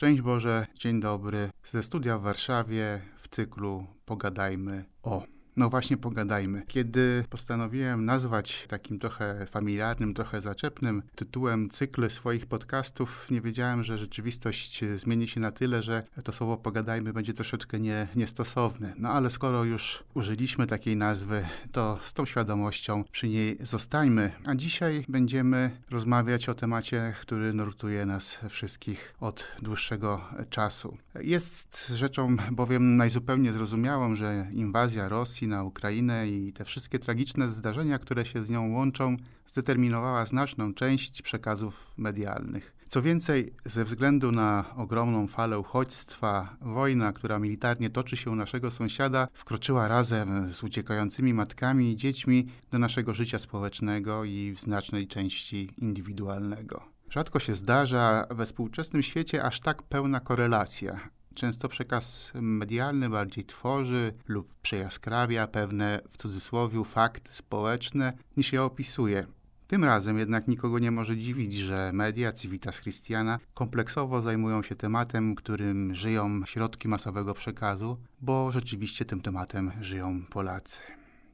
Szczęść Boże, dzień dobry. Ze studia w Warszawie w cyklu Pogadajmy o. No właśnie, pogadajmy. Kiedy postanowiłem nazwać takim trochę familiarnym, trochę zaczepnym tytułem cykl swoich podcastów, nie wiedziałem, że rzeczywistość zmieni się na tyle, że to słowo pogadajmy będzie troszeczkę nie, niestosowne. No ale skoro już użyliśmy takiej nazwy, to z tą świadomością przy niej zostańmy. A dzisiaj będziemy rozmawiać o temacie, który nurtuje nas wszystkich od dłuższego czasu. Jest rzeczą bowiem najzupełniej zrozumiałą, że inwazja Rosji na Ukrainę i te wszystkie tragiczne zdarzenia, które się z nią łączą, zdeterminowała znaczną część przekazów medialnych. Co więcej, ze względu na ogromną falę uchodźstwa, wojna, która militarnie toczy się u naszego sąsiada, wkroczyła razem z uciekającymi matkami i dziećmi do naszego życia społecznego i w znacznej części indywidualnego. Rzadko się zdarza we współczesnym świecie aż tak pełna korelacja Często przekaz medialny bardziej tworzy lub przejaskrawia pewne, w cudzysłowie, fakty społeczne, niż je opisuje. Tym razem jednak nikogo nie może dziwić, że media Civitas Christiana kompleksowo zajmują się tematem, którym żyją środki masowego przekazu, bo rzeczywiście tym tematem żyją Polacy.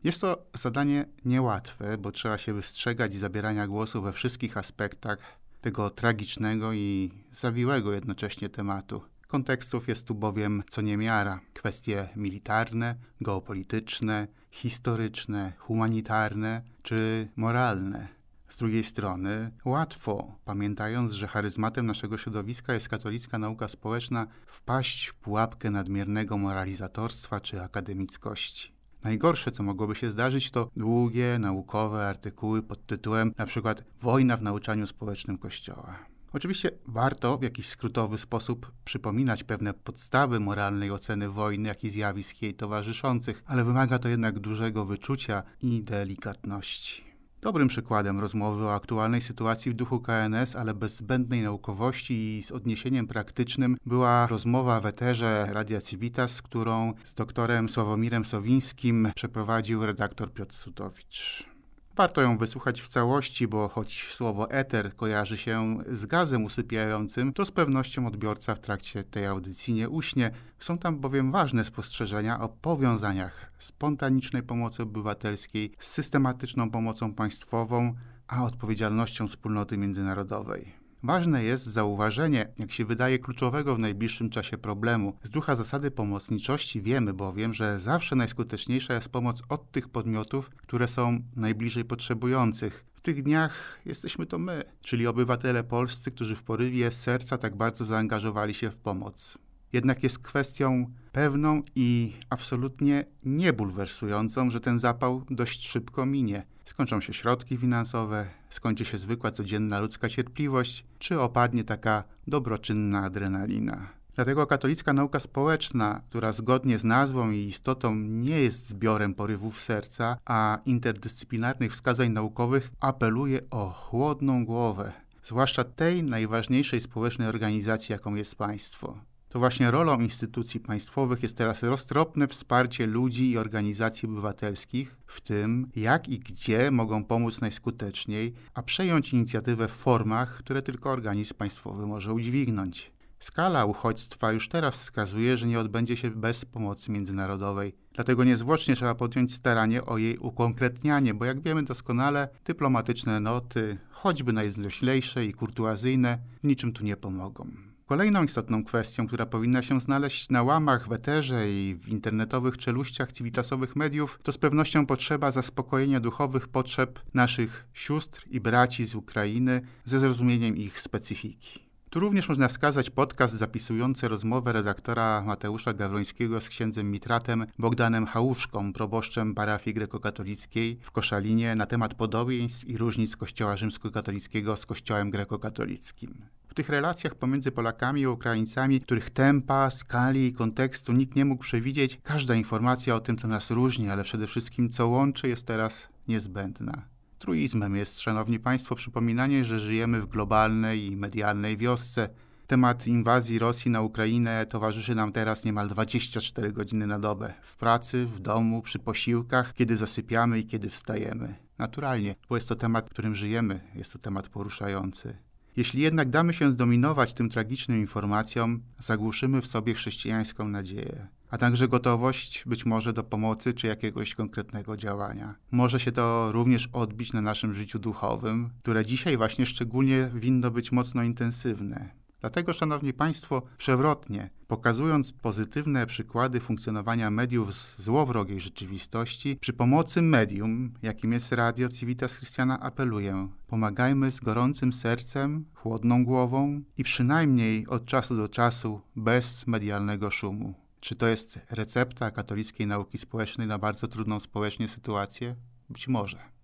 Jest to zadanie niełatwe, bo trzeba się wystrzegać zabierania głosu we wszystkich aspektach tego tragicznego i zawiłego jednocześnie tematu. Kontekstów jest tu bowiem co niemiara. Kwestie militarne, geopolityczne, historyczne, humanitarne czy moralne. Z drugiej strony, łatwo, pamiętając, że charyzmatem naszego środowiska jest katolicka nauka społeczna, wpaść w pułapkę nadmiernego moralizatorstwa czy akademickości. Najgorsze, co mogłoby się zdarzyć, to długie, naukowe artykuły pod tytułem np. Wojna w nauczaniu społecznym Kościoła. Oczywiście warto w jakiś skrótowy sposób przypominać pewne podstawy moralnej oceny wojny, jak i zjawisk jej towarzyszących, ale wymaga to jednak dużego wyczucia i delikatności. Dobrym przykładem rozmowy o aktualnej sytuacji w duchu KNS, ale bez zbędnej naukowości i z odniesieniem praktycznym, była rozmowa w eterze Radia Civitas, którą z doktorem Sławomirem Sowińskim przeprowadził redaktor Piotr Sutowicz. Warto ją wysłuchać w całości, bo choć słowo eter kojarzy się z gazem usypiającym, to z pewnością odbiorca w trakcie tej audycji nie uśnie. Są tam bowiem ważne spostrzeżenia o powiązaniach spontanicznej pomocy obywatelskiej z systematyczną pomocą państwową, a odpowiedzialnością wspólnoty międzynarodowej. Ważne jest zauważenie, jak się wydaje, kluczowego w najbliższym czasie problemu. Z ducha zasady pomocniczości wiemy bowiem, że zawsze najskuteczniejsza jest pomoc od tych podmiotów, które są najbliżej potrzebujących. W tych dniach jesteśmy to my, czyli obywatele polscy, którzy w porywie serca tak bardzo zaangażowali się w pomoc. Jednak jest kwestią pewną i absolutnie niebulwersującą, że ten zapał dość szybko minie. Skończą się środki finansowe, skończy się zwykła codzienna ludzka cierpliwość, czy opadnie taka dobroczynna adrenalina. Dlatego katolicka nauka społeczna, która zgodnie z nazwą i istotą nie jest zbiorem porywów serca, a interdyscyplinarnych wskazań naukowych, apeluje o chłodną głowę, zwłaszcza tej najważniejszej społecznej organizacji, jaką jest państwo. To właśnie rolą instytucji państwowych jest teraz roztropne wsparcie ludzi i organizacji obywatelskich w tym, jak i gdzie mogą pomóc najskuteczniej, a przejąć inicjatywę w formach, które tylko organizm państwowy może udźwignąć. Skala uchodźstwa już teraz wskazuje, że nie odbędzie się bez pomocy międzynarodowej. Dlatego niezwłocznie trzeba podjąć staranie o jej ukonkretnianie, bo jak wiemy doskonale, dyplomatyczne noty, choćby najzdroślejsze i kurtuazyjne, niczym tu nie pomogą. Kolejną istotną kwestią, która powinna się znaleźć na łamach w eterze i w internetowych czeluściach civitasowych mediów, to z pewnością potrzeba zaspokojenia duchowych potrzeb naszych sióstr i braci z Ukrainy ze zrozumieniem ich specyfiki. Tu również można wskazać podcast zapisujący rozmowę redaktora Mateusza Gawrońskiego z księdzem Mitratem Bogdanem Chałuszką, proboszczem parafii grekokatolickiej w Koszalinie na temat podobieństw i różnic Kościoła rzymskokatolickiego z Kościołem grekokatolickim tych relacjach pomiędzy Polakami i Ukraińcami, których tempa, skali i kontekstu nikt nie mógł przewidzieć, każda informacja o tym, co nas różni, ale przede wszystkim co łączy, jest teraz niezbędna. Truizmem jest, szanowni państwo, przypominanie, że żyjemy w globalnej i medialnej wiosce. Temat inwazji Rosji na Ukrainę towarzyszy nam teraz niemal 24 godziny na dobę. W pracy, w domu, przy posiłkach, kiedy zasypiamy i kiedy wstajemy. Naturalnie, bo jest to temat, którym żyjemy, jest to temat poruszający. Jeśli jednak damy się zdominować tym tragicznym informacjom, zagłuszymy w sobie chrześcijańską nadzieję, a także gotowość być może do pomocy czy jakiegoś konkretnego działania. Może się to również odbić na naszym życiu duchowym, które dzisiaj właśnie szczególnie winno być mocno intensywne. Dlatego, Szanowni Państwo, przewrotnie, pokazując pozytywne przykłady funkcjonowania mediów z złowrogiej rzeczywistości, przy pomocy medium, jakim jest Radio Civitas Christiana, apeluję: pomagajmy z gorącym sercem, chłodną głową i przynajmniej od czasu do czasu bez medialnego szumu. Czy to jest recepta katolickiej nauki społecznej na bardzo trudną społecznie sytuację? Być może.